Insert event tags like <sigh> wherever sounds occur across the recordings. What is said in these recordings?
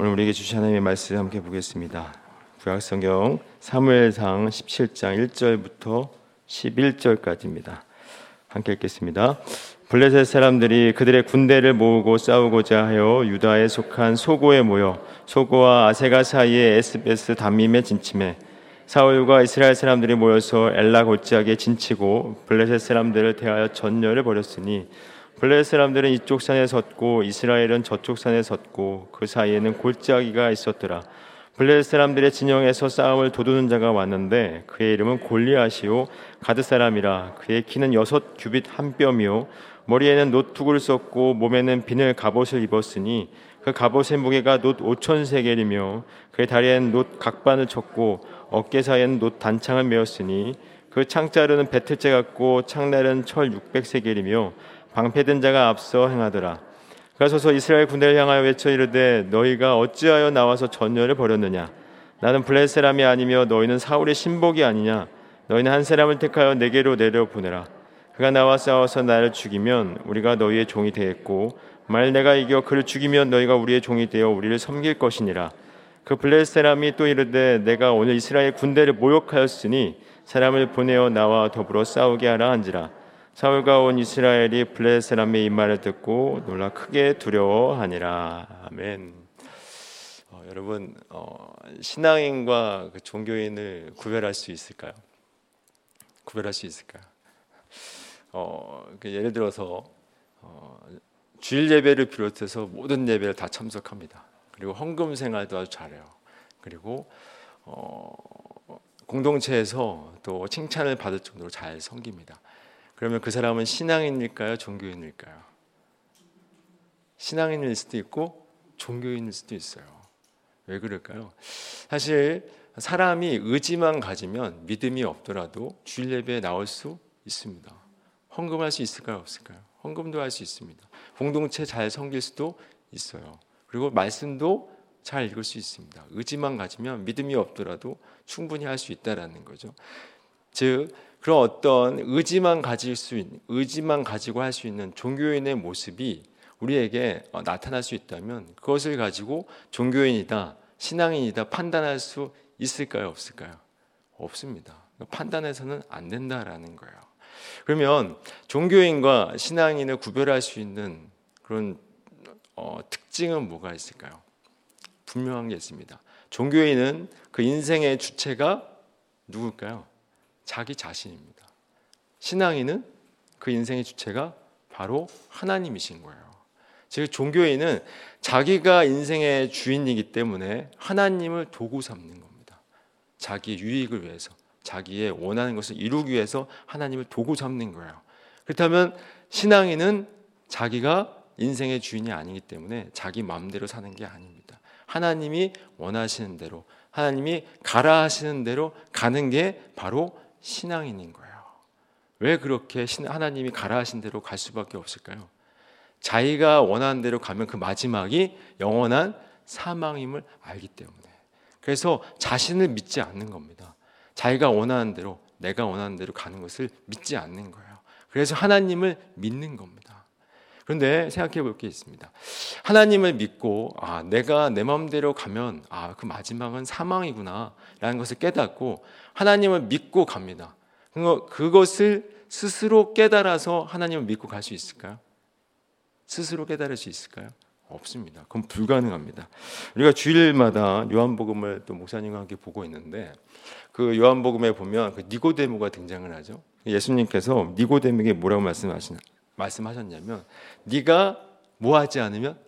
오늘 우리에게 주신 하나님의 말씀 함께 보겠습니다. 구약성경 사무엘상 17장 1절부터 11절까지입니다. 함께 읽겠습니다. 블레셋 사람들이 그들의 군대를 모으고 싸우고자 하여 유다에 속한 소고에 모여 소고와 아세가 사이에 에스베스 담임에 진침해 사울과 이스라엘 사람들이 모여서 엘라 골짜기에 진치고 블레셋 사람들을 대하여 전열을 벌였으니 블레셋 사람들은 이쪽 산에 섰고 이스라엘은 저쪽 산에 섰고 그 사이에는 골짜기가 있었더라. 블레셋 사람들의 진영에서 싸움을 도두는 자가 왔는데 그의 이름은 골리앗이요 가드 사람이라 그의 키는 여섯 규빗 한 뼘이요 머리에는 노투구를 썼고 몸에는 비늘 갑옷을 입었으니 그 갑옷의 무게가 놋 오천 세겔이며 그의 다리에는 놋 각반을 쳤고 어깨 사이에는 놋 단창을 메었으니 그 창자루는 배틀째 같고 창날은 철 육백 세겔이며 방패든 자가 앞서 행하더라. 가서서 이스라엘 군대를 향하여 외쳐 이르되 너희가 어찌하여 나와서 전열을 벌였느냐? 나는 블레 사람이 아니며 너희는 사울의 신복이 아니냐? 너희는 한 사람을 택하여 내게로 내려 보내라. 그가 나와 싸워서 나를 죽이면 우리가 너희의 종이 되겠고 말 내가 이겨 그를 죽이면 너희가 우리의 종이 되어 우리를 섬길 것이니라. 그 블레 사람이 또 이르되 내가 오늘 이스라엘 군대를 모욕하였으니 사람을 보내어 나와 더불어 싸우게 하라 한지라. 사울과 온 이스라엘이 블레 사람의 이 말을 듣고 놀라 크게 두려워하니라. 아멘. 어, 여러분 어, 신앙인과 그 종교인을 구별할 수 있을까요? 구별할 수 있을까요? 어, 그 예를 들어서 어, 주일 예배를 비롯해서 모든 예배를 다 참석합니다. 그리고 헌금 생활도 아주 잘해요. 그리고 어, 공동체에서 또 칭찬을 받을 정도로 잘 섬깁니다. 그러면 그 사람은 신앙인일까요? 종교인일까요? 신앙인일 수도 있고 종교인일 수도 있어요. 왜 그럴까요? 사실 사람이 의지만 가지면 믿음이 없더라도 주일 예배에 나올 수 있습니다. 헌금할 수 있을까요? 없을까요? 헌금도 할 수 있습니다. 공동체 잘 섬길 수도 있어요. 그리고 말씀도 잘 읽을 수 있습니다. 의지만 가지면 믿음이 없더라도 충분히 할 수 있다라는 거죠. 즉 그런 어떤 의지만 가질 수 있는 의지만 가지고 할 수 있는 종교인의 모습이 우리에게 어, 나타날 수 있다면 그것을 가지고 종교인이다, 신앙인이다 판단할 수 있을까요, 없을까요? 없습니다. 판단해서는 안 된다라는 거예요. 그러면 종교인과 신앙인을 구별할 수 있는 그런 어, 특징은 뭐가 있을까요? 분명한 게 있습니다. 종교인은 그 인생의 주체가 누굴까요? 자기 자신입니다. 신앙인은 그 인생의 주체가 바로 하나님이신 거예요. 즉 종교인은 자기가 인생의 주인이기 때문에 하나님을 도구 삼는 겁니다. 자기 유익을 위해서, 자기의 원하는 것을 이루기 위해서 하나님을 도구 삼는 거예요. 그렇다면 신앙인은 자기가 인생의 주인이 아니기 때문에 자기 마음대로 사는 게 아닙니다. 하나님이 원하시는 대로, 하나님이 가라 하시는 대로 가는 게 바로 신앙인인 거예요. 왜 그렇게 하나님이 가라 하신 대로 갈 수밖에 없을까요? 자기가 원하는 대로 가면 그 마지막이 영원한 사망임을 알기 때문에. 그래서 자신을 믿지 않는 겁니다. 자기가 원하는 대로, 내가 원하는 대로 가는 것을 믿지 않는 거예요. 그래서 하나님을 믿는 겁니다. 그런데 생각해 볼 게 있습니다. 하나님을 믿고 아, 내가 내 마음대로 가면 아, 그 마지막은 사망이구나라는 것을 깨닫고 하나님을 믿고 갑니다. 그것을 스스로 깨달아서 하나님을 믿고 갈 수 있을까요? 스스로 깨달을 수 있을까요? 없습니다. 그건 불가능합니다. 우리가 주일마다 요한복음을 또 목사님과 함께 보고 있는데 그 요한복음에 보면 그 니고데모가 등장을 하죠. 예수님께서 니고데모에게 뭐라고 말씀하시냐 말씀하셨냐면 네가 뭐 하지 않으면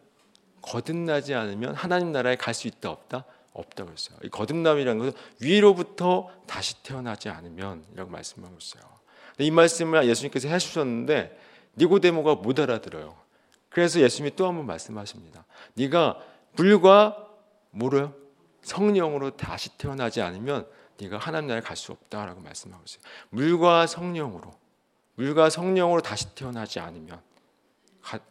거듭나지 않으면 하나님 나라에 갈 수 있다 없다 없다고 했어요. 이 거듭남이라는 것은 위로부터 다시 태어나지 않으면이라고 말씀하고 있어요. 이 말씀을 예수님께서 해주셨는데 니고데모가 못 알아들어요. 그래서 예수님이 또 한 번 말씀하십니다. 네가 물과 뭐로요? 성령으로 다시 태어나지 않으면 네가 하나님 나라에 갈 수 없다라고 말씀하고 있어요. 물과 성령으로 물과 성령으로 다시 태어나지 않으면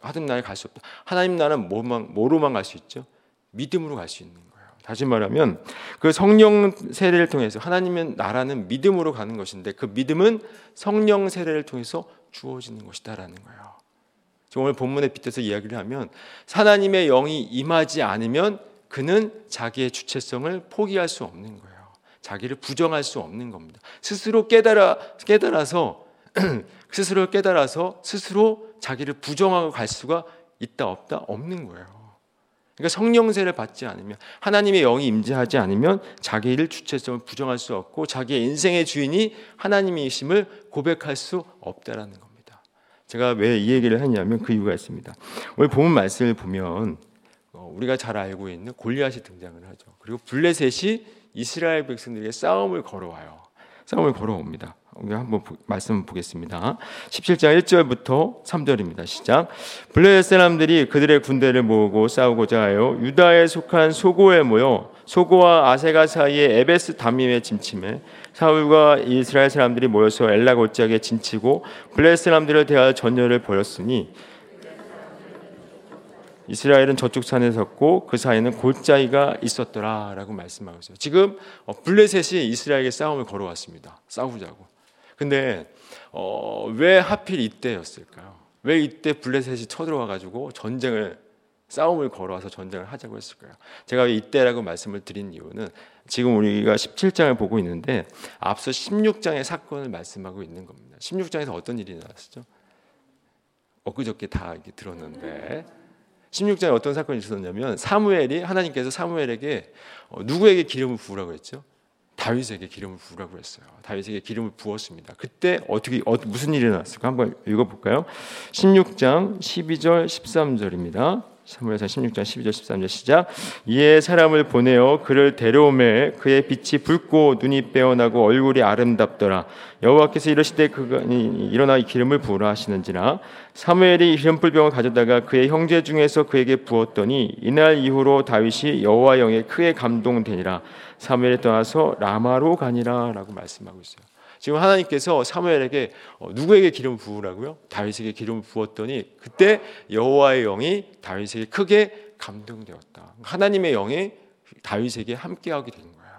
하든 나라에 갈 수 없다. 하나님 나라는 뭐만 뭐로만 갈 수 있죠? 믿음으로 갈 수 있는 거예요. 다시 말하면 그 성령 세례를 통해서 하나님의 나라는 믿음으로 가는 것인데 그 믿음은 성령 세례를 통해서 주어지는 것이다라는 거예요. 오늘 본문에 빗대서 이야기를 하면 하나님의 영이 임하지 않으면 그는 자기의 주체성을 포기할 수 없는 거예요. 자기를 부정할 수 없는 겁니다. 스스로 깨달아 깨달아서 <clears throat> 스스로 깨달아서 스스로 자기를 부정하고 갈 수가 있다 없다 없는 거예요. 그러니까 성령세를 받지 않으면 하나님의 영이 임재하지 않으면 자기를 주체성을 부정할 수 없고 자기의 인생의 주인이 하나님이심을 고백할 수 없다라는 겁니다. 제가 왜 이 얘기를 하냐면 그 이유가 있습니다. 오늘 본 말씀을 보면 어, 우리가 잘 알고 있는 골리앗이 등장을 하죠. 그리고 블레셋이 이스라엘 백성들에게 싸움을 걸어와요. 싸움을 걸어옵니다. 우리 한번 말씀 보겠습니다. 17장 1절부터 3절입니다. 시작. 블레셋 사람들이 그들의 군대를 모으고 싸우고자 하여 유다에 속한 소고에 모여 소고와 아세가 사이에 에베스 담임에 침침해 사울과 이스라엘 사람들이 모여서 엘라 골짜기에 진치고 블레셋 사람들을 대하여 전열을 벌였으니 이스라엘은 저쪽 산에 섰고 그 사이에는 골짜기가 있었더라라고 말씀하고 있어요. 지금 어, 블레셋이 이스라엘에게 싸움을 걸어왔습니다. 싸우자고. 근데 어, 왜 하필 이때였을까요? 왜 이때 블레셋이 쳐들어와 가지고 전쟁을 싸움을 걸어와서 전쟁을 하자고 했을까요? 제가 이때라고 말씀을 드린 이유는 지금 우리가 17장을 보고 있는데 앞서 16장의 사건을 말씀하고 있는 겁니다. 16장에서 어떤 일이 나왔었죠? 엊그저께 다 들었는데 16장에 어떤 사건이 있었냐면 사무엘이 하나님께서 사무엘에게 어, 누구에게 기름을 부으라고 했죠? 다윗에게 기름을 부으라고 했어요. 다윗에게 기름을 부었습니다. 그때 어떻게 어, 무슨 일이 났을까? 한번 읽어 볼까요? 16장 12절 13절입니다. 사무엘상 16장 12절 13절 시작. 이에 사람을 보내어 그를 데려오매 그의 빛이 붉고 눈이 빼어나고 얼굴이 아름답더라. 여호와께서 이러시되 그가 일어나 기름을 부으라 하시는지라. 사무엘이 기름불병을 가져다가 그의 형제 중에서 그에게 부었더니 이날 이후로 다윗이 여호와 영에 크게 감동되니라. 사무엘이 떠나서 라마로 가니라라고 말씀하고 있어요. 지금 하나님께서 사무엘에게 어, 누구에게 기름 부으라고요? 다윗에게 기름을 부었더니 그때 여호와의 영이 다윗에게 크게 감동되었다. 하나님의 영이 다윗에게 함께하게 된 거예요.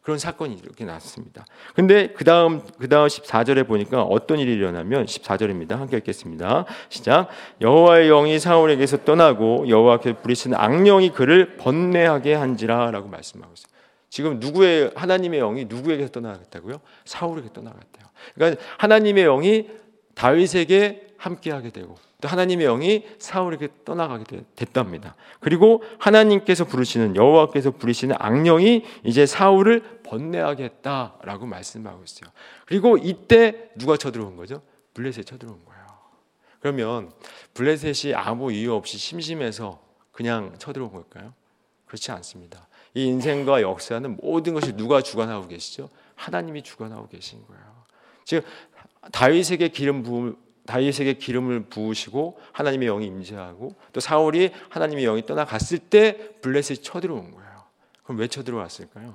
그런 사건이 이렇게 났습니다. 근데 그 다음, 그 다음 14절에 보니까 어떤 일이 일어나면 14절입니다. 함께 읽겠습니다. 시작. 여호와의 영이 사울에게서 떠나고 여호와께 부리신 악령이 그를 번뇌하게 한지라 라고 말씀하고 있어요. 지금 누구의 하나님의 영이 누구에게 떠나갔다고요? 사울에게 떠나갔대요. 그러니까 하나님의 영이 다윗에게 함께하게 되고 또 하나님의 영이 사울에게 떠나가게 됐답니다. 그리고 하나님께서 부르시는 여호와께서 부르시는 악령이 이제 사울을 번뇌하게 했다라고 말씀하고 있어요. 그리고 이때 누가 쳐들어온 거죠? 블레셋 쳐들어온 거예요. 그러면 블레셋이 아무 이유 없이 심심해서 그냥 쳐들어온 걸까요? 그렇지 않습니다. 이 인생과 역사는 모든 것이 누가 주관하고 계시죠? 하나님이 주관하고 계신 거예요. 즉 다윗에게 기름 부음 다윗에게 기름을 부으시고 하나님의 영이 임재하고 또 사울이 하나님의 영이 떠나갔을 때 블레셋이 쳐들어온 거예요. 그럼 왜 쳐들어왔을까요?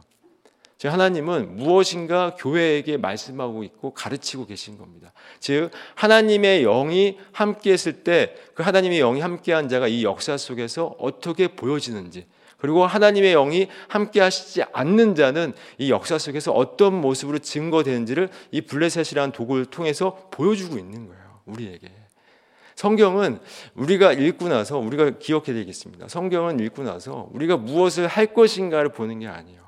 즉 하나님은 무엇인가 교회에게 말씀하고 있고 가르치고 계신 겁니다. 즉 하나님의 영이 함께했을 때 그 하나님의 영이 함께한 자가 이 역사 속에서 어떻게 보여지는지 그리고 하나님의 영이 함께 하시지 않는 자는 이 역사 속에서 어떤 모습으로 증거되는지를 이 블레셋이라는 도구를 통해서 보여주고 있는 거예요. 우리에게. 성경은 우리가 읽고 나서 우리가 기억해야 되겠습니다. 성경은 읽고 나서 우리가 무엇을 할 것인가를 보는 게 아니에요.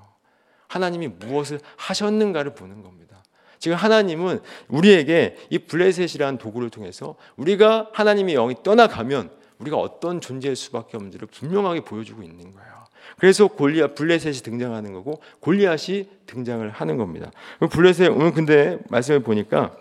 하나님이 무엇을 하셨는가를 보는 겁니다. 지금 하나님은 우리에게 이 블레셋이라는 도구를 통해서 우리가 하나님의 영이 떠나가면 우리가 어떤 존재일 수밖에 없는지를 분명하게 보여주고 있는 거예요. 그래서 골리앗 블레셋이 등장하는 거고 골리앗이 등장을 하는 겁니다. 블레셋 오늘 근데 말씀을 보니까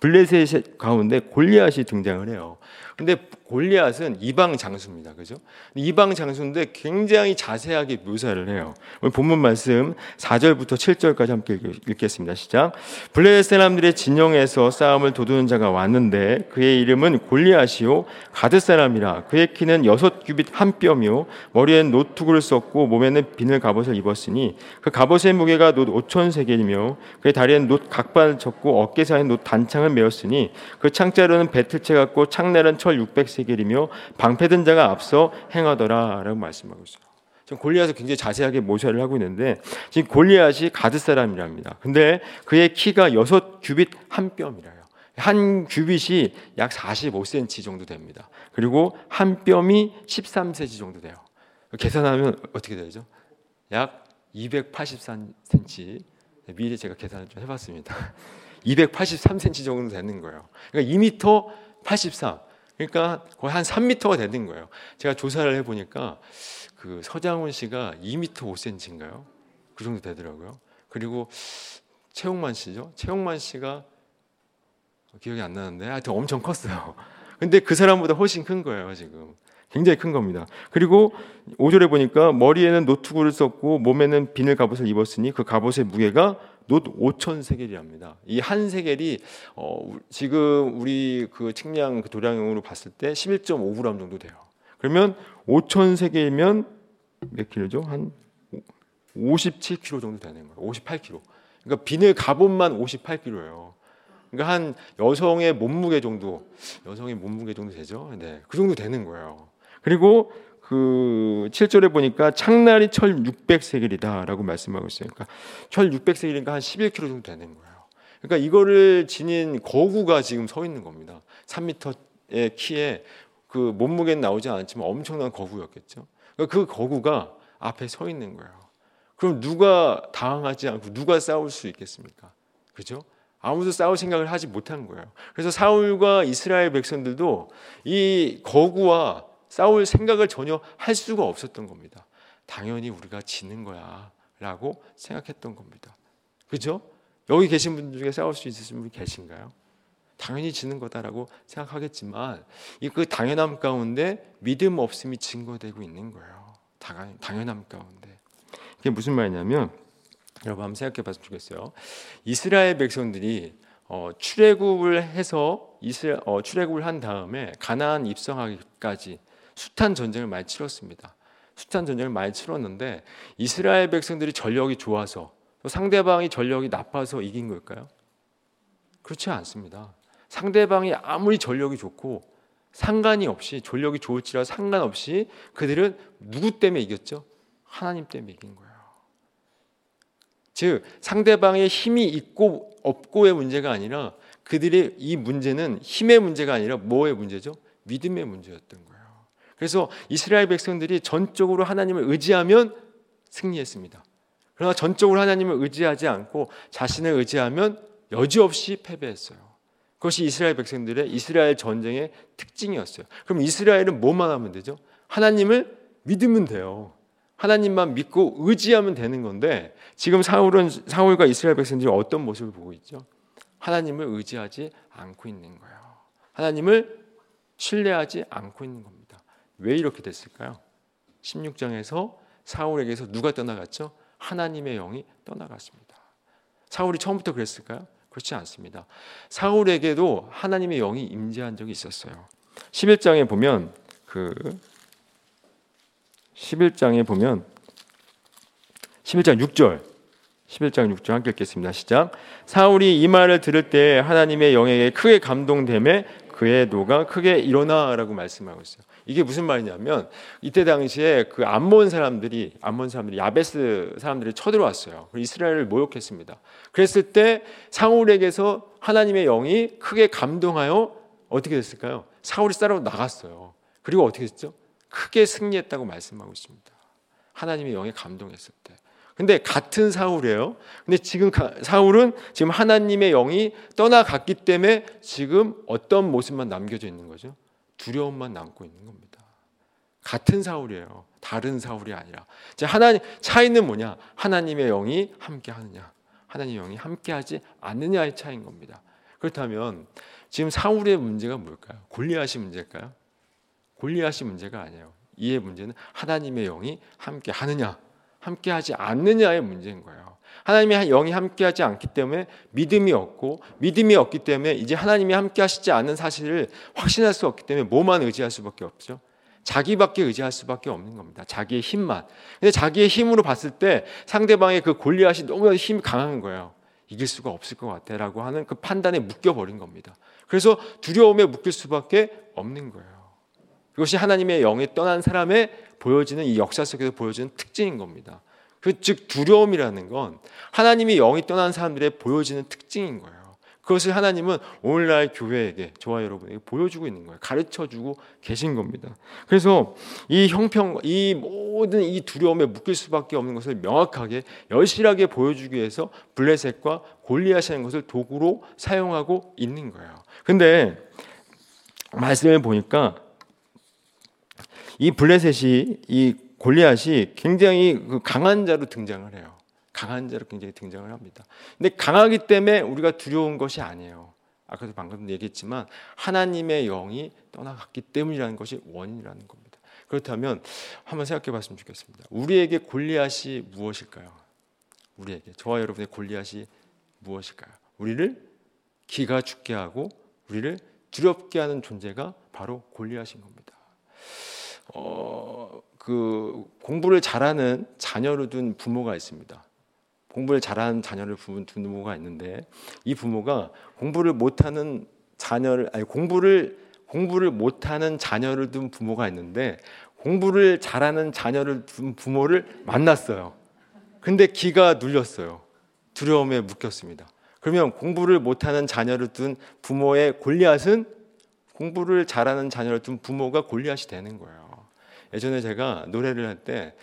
블레셋 가운데 골리앗이 등장을 해요. 근데 골리앗은 이방 장수입니다. 그죠? 이방 장수인데 굉장히 자세하게 묘사를 해요. 오늘 본문 말씀 4절부터 7절까지 함께 읽겠습니다. 시작. 블레셋 사람들의 진영에서 싸움을 도두는 자가 왔는데 그의 이름은 골리앗이요 가드 사람이라 그의 키는 여섯 규빗 한 뼘이요 머리엔 놋투구를 썼고 몸에는 비늘 갑옷을 입었으니 그 갑옷의 무게가 놋 5천 세겔이며 그의 다리엔 놋 각반을 쳤고 어깨 사이에 놋 단창을 메었으니 그 창 자루는 베틀 채 같고 창날은 철 600세겔이며 방패든 자가 앞서 행하더라라고 말씀하고 있어요. 지금 골리앗을 굉장히 자세하게 묘사를 하고 있는데 지금 골리앗이 가드 사람이랍니다. 근데 그의 키가 여섯 규빗 한 뼘이라요. 한 규빗이 약 45cm 정도 됩니다. 그리고 한 뼘이 13cm 정도 돼요. 계산하면 어떻게 되죠? 약 283cm. 미리 제가 계산을 좀 해봤습니다. <laughs> 283cm 정도 되는 거예요. 그러니까 2m 83. 그러니까 거의 한 3m가 되는 거예요. 제가 조사를 해보니까 그 서장훈 씨가 2m 5cm인가요? 그 정도 되더라고요. 그리고 최홍만 씨죠. 최홍만 씨가 기억이 안 나는데 하여튼 엄청 컸어요. <laughs> 근데 그 사람보다 훨씬 큰 거예요, 지금. 굉장히 큰 겁니다. 그리고 5절에 보니까 머리에는 놋투구를 썼고 몸에는 비늘 갑옷을 입었으니 그 갑옷의 무게가 놋 5천 세겔이랍니다. 이 한 세겔이 어, 지금 우리 그 측량 그 도량으로 봤을 때 11.5g 정도 돼요. 그러면 5천 세겔이면 몇 킬로죠? 한 57kg 정도 되는 거예요. 58kg. 그러니까 비늘 갑옷만 58kg예요. 그러니까 한 여성의 몸무게 정도, 여성의 몸무게 정도 되죠. 네, 그 정도 되는 거예요. 그리고 그 7절에 보니까 창날이 철 600세겔이다라고 말씀하고 있어요. 그러니까 철 600세겔이니까 한 11kg 정도 되는 거예요. 그러니까 이거를 지닌 거구가 지금 서 있는 겁니다. 3m의 키에 그 몸무게는 나오지 않았지만 엄청난 거구였겠죠. 그러니까 그 거구가 앞에 서 있는 거예요. 그럼 누가 당황하지 않고 누가 싸울 수 있겠습니까? 그죠? 아무도 싸울 생각을 하지 못한 거예요. 그래서 사울과 이스라엘 백성들도 이 거구와 싸울 생각을 전혀 할 수가 없었던 겁니다. 당연히 우리가 지는 거야 라고 생각했던 겁니다. 그죠? 여기 계신 분들 중에 싸울 수 있으신 분 계신가요? 당연히 지는 거다라고 생각하겠지만 이 그 당연함 가운데 믿음 없음이 증거되고 있는 거예요. 당연함 가운데. 이게 무슨 말이냐면 여러분 한번 생각해 봤으면 좋겠어요. 이스라엘 백성들이 어, 출애굽을 해서 이스라, 어, 출애굽을 한 다음에 가나안 입성하기까지 숱한 전쟁을 많이 치렀습니다. 숱한 전쟁을 많이 치렀는데 이스라엘 백성들이 전력이 좋아서 상대방이 전력이 나빠서 이긴 걸까요? 그렇지 않습니다. 상대방이 아무리 전력이 좋고 상관이 없이 전력이 좋을지라 상관없이 그들은 누구 때문에 이겼죠? 하나님 때문에 이긴 거예요. 즉 상대방의 힘이 있고 없고의 문제가 아니라 그들의 이 문제는 힘의 문제가 아니라 뭐의 문제죠? 믿음의 문제였던 거예요. 그래서 이스라엘 백성들이 전적으로 하나님을 의지하면 승리했습니다. 그러나 전적으로 하나님을 의지하지 않고 자신을 의지하면 여지없이 패배했어요. 그것이 이스라엘 백성들의 이스라엘 전쟁의 특징이었어요. 그럼 이스라엘은 뭐만 하면 되죠? 하나님을 믿으면 돼요. 하나님만 믿고 의지하면 되는 건데 지금 사울은 사울과 이스라엘 백성들이 어떤 모습을 보고 있죠? 하나님을 의지하지 않고 있는 거예요. 하나님을 신뢰하지 않고 있는 겁니다. 왜 이렇게 됐을까요? 16장에서 사울에게서 누가 떠나갔죠? 하나님의 영이 떠나갔습니다. 사울이 처음부터 그랬을까요? 그렇지 않습니다. 사울에게도 하나님의 영이 임재한 적이 있었어요. 11장에 보면 그 11장에 보면 11장 6절 11장 6절 함께 읽겠습니다. 시작. 사울이 이 말을 들을 때 하나님의 영에게 크게 감동됨에 그의 노가 크게 일어나라고 말씀하고 있어요. 이게 무슨 말이냐면 이때 당시에 그 암몬 사람들이 암몬 사람들이 야베스 사람들이 쳐들어왔어요. 이스라엘을 모욕했습니다. 그랬을 때 사울에게서 하나님의 영이 크게 감동하여 어떻게 됐을까요? 사울이 싸러 나갔어요. 그리고 어떻게 했죠? 크게 승리했다고 말씀하고 있습니다. 하나님의 영에 감동했을 때. 근데 같은 사울이에요. 근데 지금 사울은 지금 하나님의 영이 떠나갔기 때문에 지금 어떤 모습만 남겨져 있는 거죠? 두려움만 남고 있는 겁니다. 같은 사울이에요. 다른 사울이 아니라. 이제 하나님 차이는 뭐냐? 하나님의 영이 함께 하느냐, 하나님의 영이 함께 하지 않느냐의 차이인 겁니다. 그렇다면 지금 사울의 문제가 뭘까요? 골리앗이 문제일까요? 골리앗이 문제가 아니에요. 이의 문제는 하나님의 영이 함께 하느냐, 함께 하지 않느냐의 문제인 거예요. 하나님의 영이 함께 하지 않기 때문에 믿음이 없고 믿음이 없기 때문에 이제 하나님이 함께 하시지 않는 사실을 확신할 수 없기 때문에 뭐만 의지할 수밖에 없죠. 자기밖에 의지할 수밖에 없는 겁니다. 자기의 힘만. 근데 자기의 힘으로 봤을 때 상대방의 그 골리앗이 너무 힘이 강한 거예요. 이길 수가 없을 것 같아라고 하는 그 판단에 묶여 버린 겁니다. 그래서 두려움에 묶일 수밖에 없는 거예요. 그것이 하나님의 영이 떠난 사람의 보여지는 이 역사 속에서 보여지는 특징인 겁니다. 그 즉 두려움이라는 건 하나님의 영이 떠난 사람들의 보여지는 특징인 거예요. 그것을 하나님은 오늘날 교회에게 저와 여러분에게 보여주고 있는 거예요. 가르쳐 주고 계신 겁니다. 그래서 이 형평, 이 모든 이 두려움에 묶일 수밖에 없는 것을 명확하게 열실하게 보여주기 위해서 블레셋과 골리앗이라는 것을 도구로 사용하고 있는 거예요. 근데 말씀을 보니까 이 블레셋이 이 골리앗이 굉장히 그 강한 자로 등장을 해요. 강한 자로 굉장히 등장을 합니다. 근데 강하기 때문에 우리가 두려운 것이 아니에요. 아까도 방금 얘기했지만 하나님의 영이 떠나갔기 때문이라는 것이 원인이라는 겁니다. 그렇다면 한번 생각해 봤으면 좋겠습니다. 우리에게 골리앗이 무엇일까요? 우리에게 저와 여러분의 골리앗이 무엇일까요? 우리를 기가 죽게 하고 우리를 두렵게 하는 존재가 바로 골리앗인 겁니다. 어, 그 공부를 잘하는 자녀를 둔 부모가 있습니다. 공부를 잘하는 자녀를 둔 부모가 있는데 이 부모가 공부를 못하는 자녀를 아니 공부를 공부를 못하는 자녀를 둔 부모가 있는데 공부를 잘하는 자녀를 둔 부모를 만났어요. 근데 기가 눌렸어요. 두려움에 묶였습니다. 그러면 공부를 못하는 자녀를 둔 부모의 골리앗은 공부를 잘하는 자녀를 둔 부모가 골리앗이 되는 거예요. 예전에 제가 노래를 할 때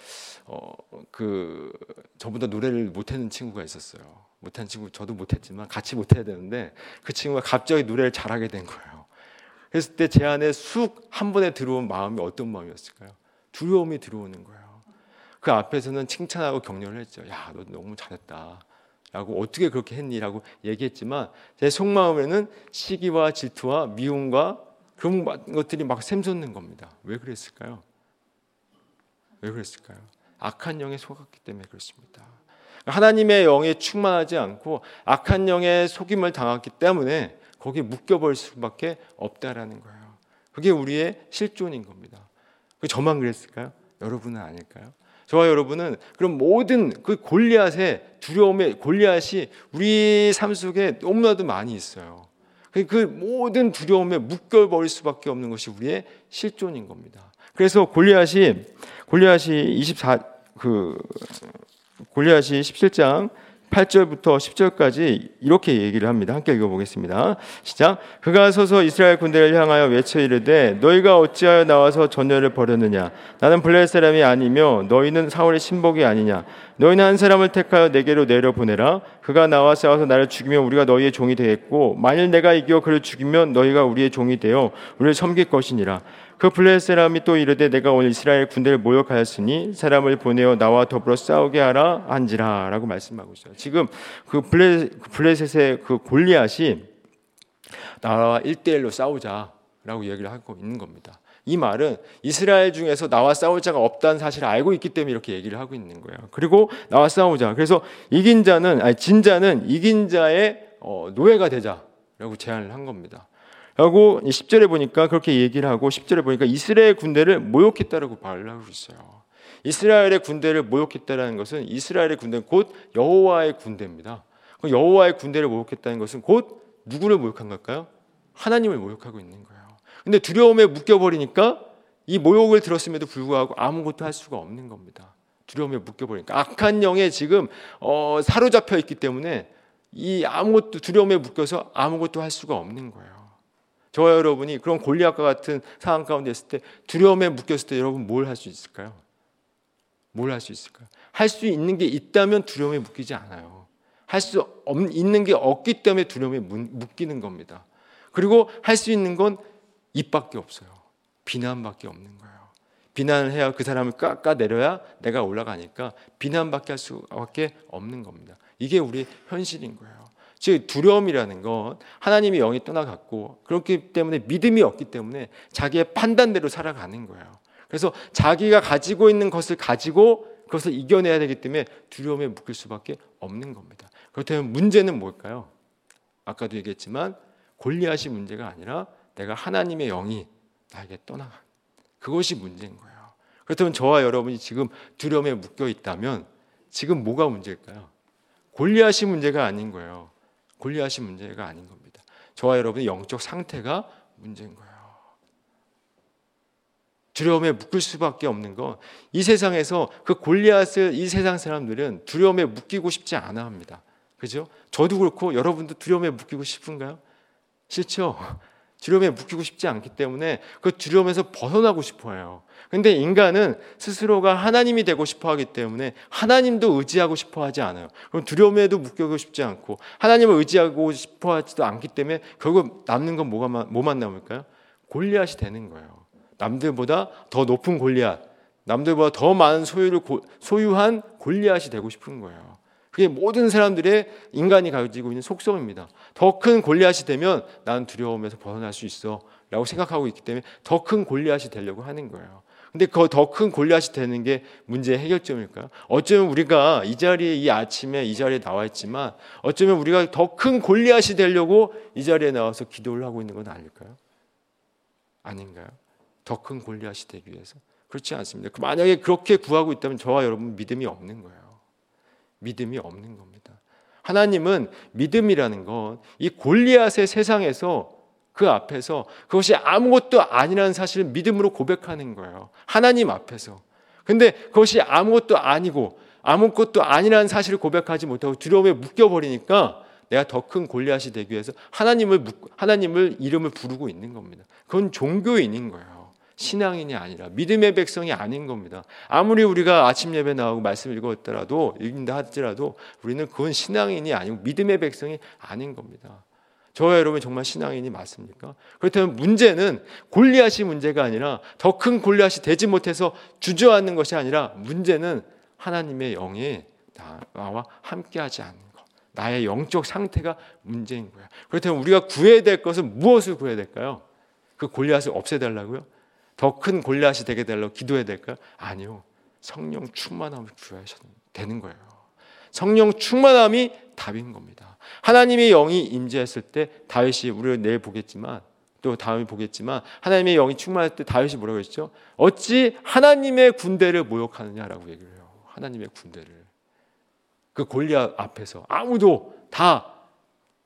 어, 그 저보다 노래를 못하는 친구가 있었어요. 못한 친구 저도 못했지만 같이 못해야 되는데 그 친구가 갑자기 노래를 잘하게 된 거예요. 그랬을 때 제 안에 쑥 한 번에 들어온 마음이 어떤 마음이었을까요? 두려움이 들어오는 거예요. 그 앞에서는 칭찬하고 격려를 했죠. 야, 너 너무 잘했다. 라고 어떻게 그렇게 했니라고 얘기했지만 제 속마음에는 시기와 질투와 미움과 그런 것들이 막 샘솟는 겁니다. 왜 그랬을까요? 왜 그랬을까요? 악한 영에 속았기 때문에 그렇습니다. 하나님의 영에 충만하지 않고 악한 영에 속임을 당했기 때문에 거기에 묶여버릴 수밖에 없다라는 거예요. 그게 우리의 실존인 겁니다. 그 저만 그랬을까요? 여러분은 아닐까요? 저와 여러분은 그런 모든 그 골리앗의 두려움의 골리앗이 우리 삶 속에 너무나도 많이 있어요. 그, 그 모든 두려움에 묶여버릴 수밖에 없는 것이 우리의 실존인 겁니다. 그래서 골리앗이 골리앗이 24 그 골리앗이 17장 8절부터 10절까지 이렇게 얘기를 합니다. 함께 읽어보겠습니다. 시작. 그가 서서 이스라엘 군대를 향하여 외쳐 이르되 너희가 어찌하여 나와서 전열을 벌였느냐? 나는 블레 사람이 아니며 너희는 사울의 신복이 아니냐? 너희는 한 사람을 택하여 내게로 내려 보내라. 그가 나와 싸워서 나를 죽이면 우리가 너희의 종이 되겠고 만일 내가 이겨 그를 죽이면 너희가 우리의 종이 되어 우리를 섬길 것이니라. 그 블레셋 사람이 또 이르되 내가 오늘 이스라엘 군대를 모욕하였으니 사람을 보내어 나와 더불어 싸우게 하라 한지라라고 말씀하고 있어요. 지금 그 블레 그 블레셋의 그 골리앗이 나와 1대1로 싸우자라고 얘기를 하고 있는 겁니다. 이 말은 이스라엘 중에서 나와 싸울 자가 없다는 사실을 알고 있기 때문에 이렇게 얘기를 하고 있는 거예요. 그리고 나와 싸우자. 그래서 이긴 자는 아니 진 자는 이긴 자의 어, 노예가 되자라고 제안을 한 겁니다. 하고 10절에 보니까 그렇게 얘기를 하고 10절에 보니까 이스라엘 군대를 모욕했다라고 말을 하고 있어요. 이스라엘의 군대를 모욕했다라는 것은 이스라엘의 군대는 곧 여호와의 군대입니다. 그 여호와의 군대를 모욕했다는 것은 곧 누구를 모욕한 걸까요? 하나님을 모욕하고 있는 거예요. 근데 두려움에 묶여버리니까 이 모욕을 들었음에도 불구하고 아무것도 할 수가 없는 겁니다. 두려움에 묶여버리니까 악한 영에 지금 어, 사로잡혀 있기 때문에 이 아무것도 두려움에 묶여서 아무것도 할 수가 없는 거예요. 저와 여러분이 그런 골리앗과 같은 상황 가운데 있을 때 두려움에 묶였을 때 여러분 뭘 할 수 있을까요? 뭘 할 수 있을까요? 할 수 있는 게 있다면 두려움에 묶이지 않아요. 할 수 있는 게 없기 때문에 두려움에 묶이는 겁니다. 그리고 할 수 있는 건 입밖에 없어요. 비난밖에 없는 거예요. 비난을 해야 그 사람을 깎아내려야 내가 올라가니까 비난밖에 할 수밖에 없는 겁니다. 이게 우리 현실인 거예요. 즉 두려움이라는 건 하나님의 영이 떠나갔고 그렇기 때문에 믿음이 없기 때문에 자기의 판단대로 살아가는 거예요. 그래서 자기가 가지고 있는 것을 가지고 그것을 이겨내야 되기 때문에 두려움에 묶일 수밖에 없는 겁니다. 그렇다면 문제는 뭘까요? 아까도 얘기했지만 골리앗이 문제가 아니라 내가 하나님의 영이 나에게 떠나간 그것이 문제인 거예요. 그렇다면 저와 여러분이 지금 두려움에 묶여 있다면 지금 뭐가 문제일까요? 골리앗이 문제가 아닌 거예요. 골리앗이 문제가 아닌 겁니다. 저와 여러분의 영적 상태가 문제인 거예요. 두려움에 묶일 수밖에 없는 건 이 세상에서 그 골리앗을 이 세상 사람들은 두려움에 묶이고 싶지 않아 합니다. 그죠? 저도 그렇고 여러분도 두려움에 묶이고 싶은가요? 싫죠? 두려움에 묶이고 싶지 않기 때문에 그 두려움에서 벗어나고 싶어 해요. 근데 인간은 스스로가 하나님이 되고 싶어 하기 때문에 하나님도 의지하고 싶어 하지 않아요. 그럼 두려움에도 묶이고 싶지 않고 하나님을 의지하고 싶어 하지도 않기 때문에 결국 남는 건 뭐가 뭐만 남을까요? 골리앗이 되는 거예요. 남들보다 더 높은 골리앗, 남들보다 더 많은 소유를 소유한 골리앗이 되고 싶은 거예요. 그게 모든 사람들의 인간이 가지고 있는 속성입니다. 더 큰 골리앗이 되면 난 두려움에서 벗어날 수 있어. 라고 생각하고 있기 때문에 더 큰 골리앗이 되려고 하는 거예요. 근데 그 더 큰 골리앗이 되는 게 문제의 해결점일까요? 어쩌면 우리가 이 자리에 이 아침에 이 자리에 나와 있지만 어쩌면 우리가 더 큰 골리앗이 되려고 이 자리에 나와서 기도를 하고 있는 건 아닐까요? 아닌가요? 더 큰 골리앗이 되기 위해서 그렇지 않습니다. 그 만약에 그렇게 구하고 있다면 저와 여러분 믿음이 없는 거예요. 믿음이 없는 겁니다. 하나님은 믿음이라는 건 이 골리앗의 세상에서 그 앞에서 그것이 아무것도 아니라는 사실을 믿음으로 고백하는 거예요. 하나님 앞에서. 근데 그것이 아무것도 아니고 아무것도 아니라는 사실을 고백하지 못하고 두려움에 묶여 버리니까 내가 더 큰 골리앗이 되기 위해서 하나님을 하나님을 이름을 부르고 있는 겁니다. 그건 종교인인 거예요. 신앙인이 아니라 믿음의 백성이 아닌 겁니다. 아무리 우리가 아침 예배 나오고 말씀 읽었더라도 읽는다 할지라도 우리는 그건 신앙인이 아니고 믿음의 백성이 아닌 겁니다. 저와 여러분 정말 신앙인이 맞습니까? 그렇다면 문제는 골리앗이 문제가 아니라 더 큰 골리앗이 되지 못해서 주저앉는 것이 아니라 문제는 하나님의 영이 나와 함께하지 않는 것. 나의 영적 상태가 문제인 거야. 그렇다면 우리가 구해야 될 것은 무엇을 구해야 될까요? 그 골리앗을 없애달라고요? 더 큰 골리앗이 되게 되려고 기도해야 될까요? 아니요. 성령 충만함을 구해야 되는 거예요. 성령 충만함이 답인 겁니다. 하나님의 영이 임재했을 때 다윗이 우리가 내일 보겠지만 또 다음에 보겠지만 하나님의 영이 충만할 때 다윗이 뭐라고 했죠? 어찌 하나님의 군대를 모욕하느냐라고 얘기를 해요. 하나님의 군대를. 그 골리앗 앞에서 아무도 다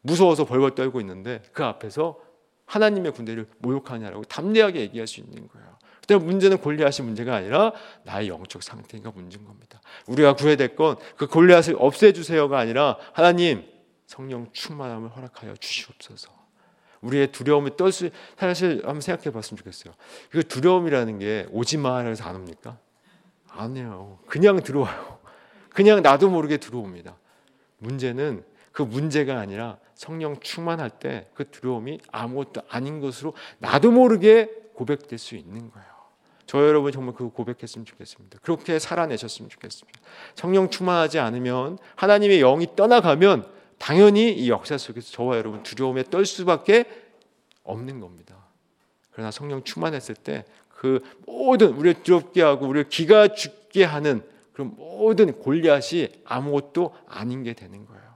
무서워서 벌벌 떨고 있는데 그 앞에서 하나님의 군대를 모욕하냐라고 담대하게 얘기할 수 있는 거예요. 그때 문제는 골리앗이 문제가 아니라 나의 영적 상태가 문제인 겁니다. 우리가 구해야 될건그 골리앗을 없애주세요가 아니라 하나님 성령 충만함을 허락하여 주시옵소서. 우리의 두려움이 떨수 사실 한번 생각해 봤으면 좋겠어요. 그 두려움이라는 게 오지 마 해서 안 옵니까? 아니에요. 그냥 들어와요. 그냥 나도 모르게 들어옵니다. 문제는 그 문제가 아니라 성령 충만할 때 그 두려움이 아무것도 아닌 것으로 나도 모르게 고백될 수 있는 거예요. 저 여러분 정말 그 고백했으면 좋겠습니다. 그렇게 살아내셨으면 좋겠습니다. 성령 충만하지 않으면 하나님의 영이 떠나가면 당연히 이 역사 속에서 저와 여러분 두려움에 떨 수밖에 없는 겁니다. 그러나 성령 충만했을 때 그 모든 우리를 두렵게 하고 우리를 기가 죽게 하는 그런 모든 골리앗이 아무것도 아닌 게 되는 거예요.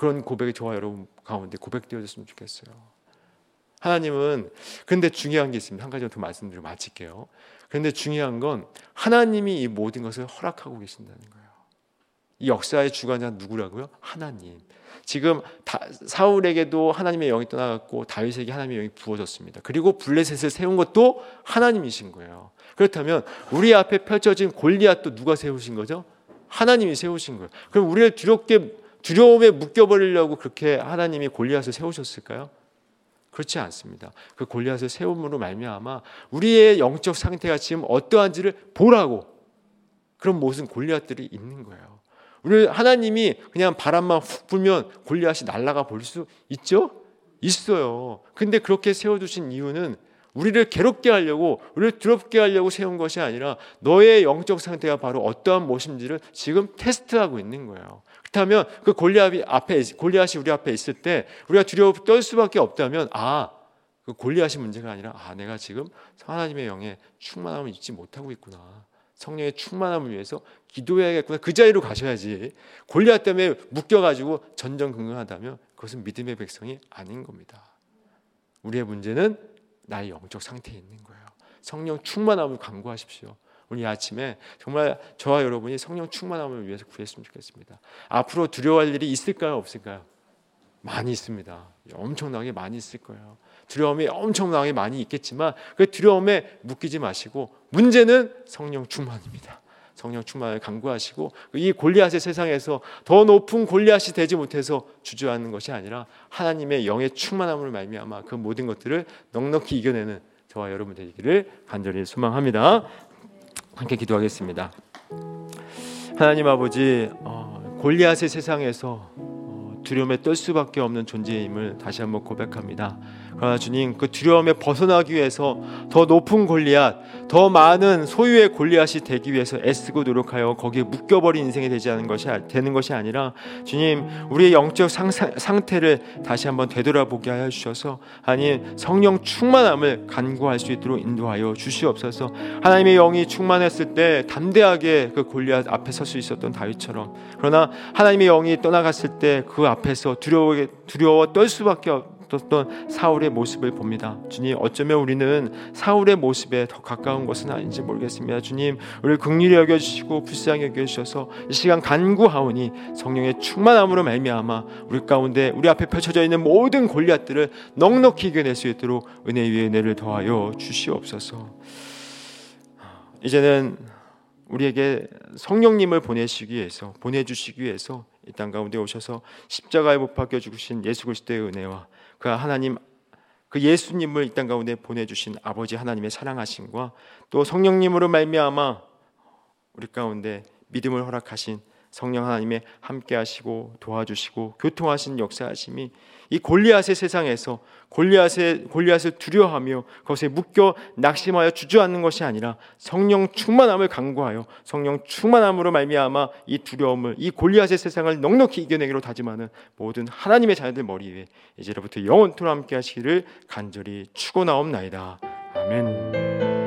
그런 고백이 저와 여러분 가운데 고백되어졌으면 좋겠어요. 하나님은 근데 중요한 게 있습니다. 한 가지 더 말씀드리고 마칠게요. 그런데 중요한 건 하나님이 이 모든 것을 허락하고 계신다는 거예요. 이 역사의 주관자 누구라고요? 하나님. 지금 사울에게도 하나님의 영이 떠나갔고 다윗에게 하나님의 영이 부어졌습니다. 그리고 블레셋을 세운 것도 하나님이신 거예요. 그렇다면 우리 앞에 펼쳐진 골리앗도 누가 세우신 거죠? 하나님이 세우신 거예요. 그럼 우리를 두렵게 두려움에 묶여버리려고 그렇게 하나님이 골리앗을 세우셨을까요? 그렇지 않습니다. 그 골리앗을 세움으로 말미암아 우리의 영적 상태가 지금 어떠한지를 보라고 그런 모든 골리앗들이 있는 거예요. 우리 하나님이 그냥 바람만 훅 불면 골리앗이 날아가 볼 수 있죠? 있어요. 근데 그렇게 세워두신 이유는 우리를 괴롭게 하려고 우리를 두렵게 하려고 세운 것이 아니라 너의 영적 상태가 바로 어떠한 모습인지를 지금 테스트하고 있는 거예요. 그렇다면 그 골리앗이 앞에 골리앗이 우리 앞에 있을 때 우리가 두려워 떨 수밖에 없다면 아, 그 골리앗이 문제가 아니라 아, 내가 지금 하나님의 영에 충만함을 잊지 못하고 있구나. 성령의 충만함을 위해서 기도해야겠구나. 그 자리로 가셔야지. 골리앗 때문에 묶여 가지고 전전긍긍하다면 그것은 믿음의 백성이 아닌 겁니다. 우리의 문제는 나의 영적 상태에 있는 거예요. 성령 충만함을 강구하십시오. 오늘 아침에 정말 저와 여러분이 성령 충만함을 위해서 구했으면 좋겠습니다. 앞으로 두려워할 일이 있을까요, 없을까요? 많이 있습니다. 엄청나게 많이 있을 거예요. 두려움이 엄청나게 많이 있겠지만 그 두려움에 묶이지 마시고 문제는 성령 충만입니다. 성령 충만을 강구하시고 이 골리앗의 세상에서 더 높은 골리앗이 되지 못해서 주저하는 것이 아니라 하나님의 영의 충만함을 말미암아 그 모든 것들을 넉넉히 이겨내는 저와 여러분 되기를 간절히 소망합니다. 함께 기도하겠습니다. 하나님 아버지 어, 골리앗의 세상에서 어, 두려움에 떨 수밖에 없는 존재임을 다시 한번 고백합니다. 그러나 주님 그 두려움에 벗어나기 위해서 더 높은 골리앗, 더 많은 소유의 골리앗이 되기 위해서 애쓰고 노력하여 거기에 묶여버린 인생이 되지 않은 것이 되는 것이 아니라 주님 우리의 영적 상, 상태를 다시 한번 되돌아보게 하여 주셔서 하나님 성령 충만함을 간구할 수 있도록 인도하여 주시옵소서. 하나님의 영이 충만했을 때 담대하게 그 골리앗 앞에 설 수 있었던 다윗처럼 그러나 하나님의 영이 떠나갔을 때 그 앞에서 두려워 두려워 떨 수밖에 없. 어떤 사울의 모습을 봅니다. 주님, 어쩌면 우리는 사울의 모습에 더 가까운 것은 아닌지 모르겠습니다. 주님, 우리를 긍휼히 여겨 주시고 불쌍히 여겨 주셔서 이 시간 간구하오니 성령의 충만함으로 말미암아 우리 가운데 우리 앞에 펼쳐져 있는 모든 골리앗들을 넉넉히 이겨낼 수 있도록 은혜 위에 은혜를 더하여 주시옵소서. 이제는 우리에게 성령님을 보내시기 위해서 보내주시기 위해서 이 땅 가운데 오셔서 십자가에 못 박혀 죽으신 예수 그리스도의 은혜와 그 하나님 그 예수님을 이 땅 가운데 보내 주신 아버지 하나님의 사랑하심과 또 성령님으로 말미암아 우리 가운데 믿음을 허락하신 성령 하나님의 함께하시고 도와주시고 교통하신 역사하심이 이 골리앗의 세상에서 골리앗의 골리앗을 두려워하며 거기에 묶여 낙심하여 주저앉는 것이 아니라 성령 충만함을 강구하여 성령 충만함으로 말미암아 이 두려움을 이 골리앗의 세상을 넉넉히 이겨내기로 다짐하는 모든 하나님의 자녀들 머리 위에 이제로부터 영원토록 함께하시기를 간절히 축원하옵나이다. 아멘.